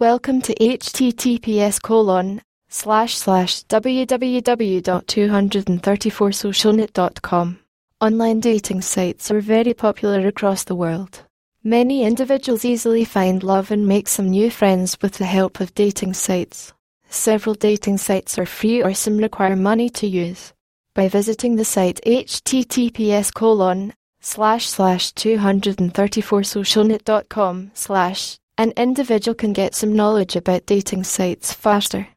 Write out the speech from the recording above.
Welcome to https colon slash slash www.234socialnet.com. Online dating sites are very popular across the world. Many individuals easily find love and make some new friends with the help of dating sites. Several dating sites are free or some require money to use. By visiting the site https colon slash slash 234socialnet.com slash an individual can get some knowledge about dating sites faster.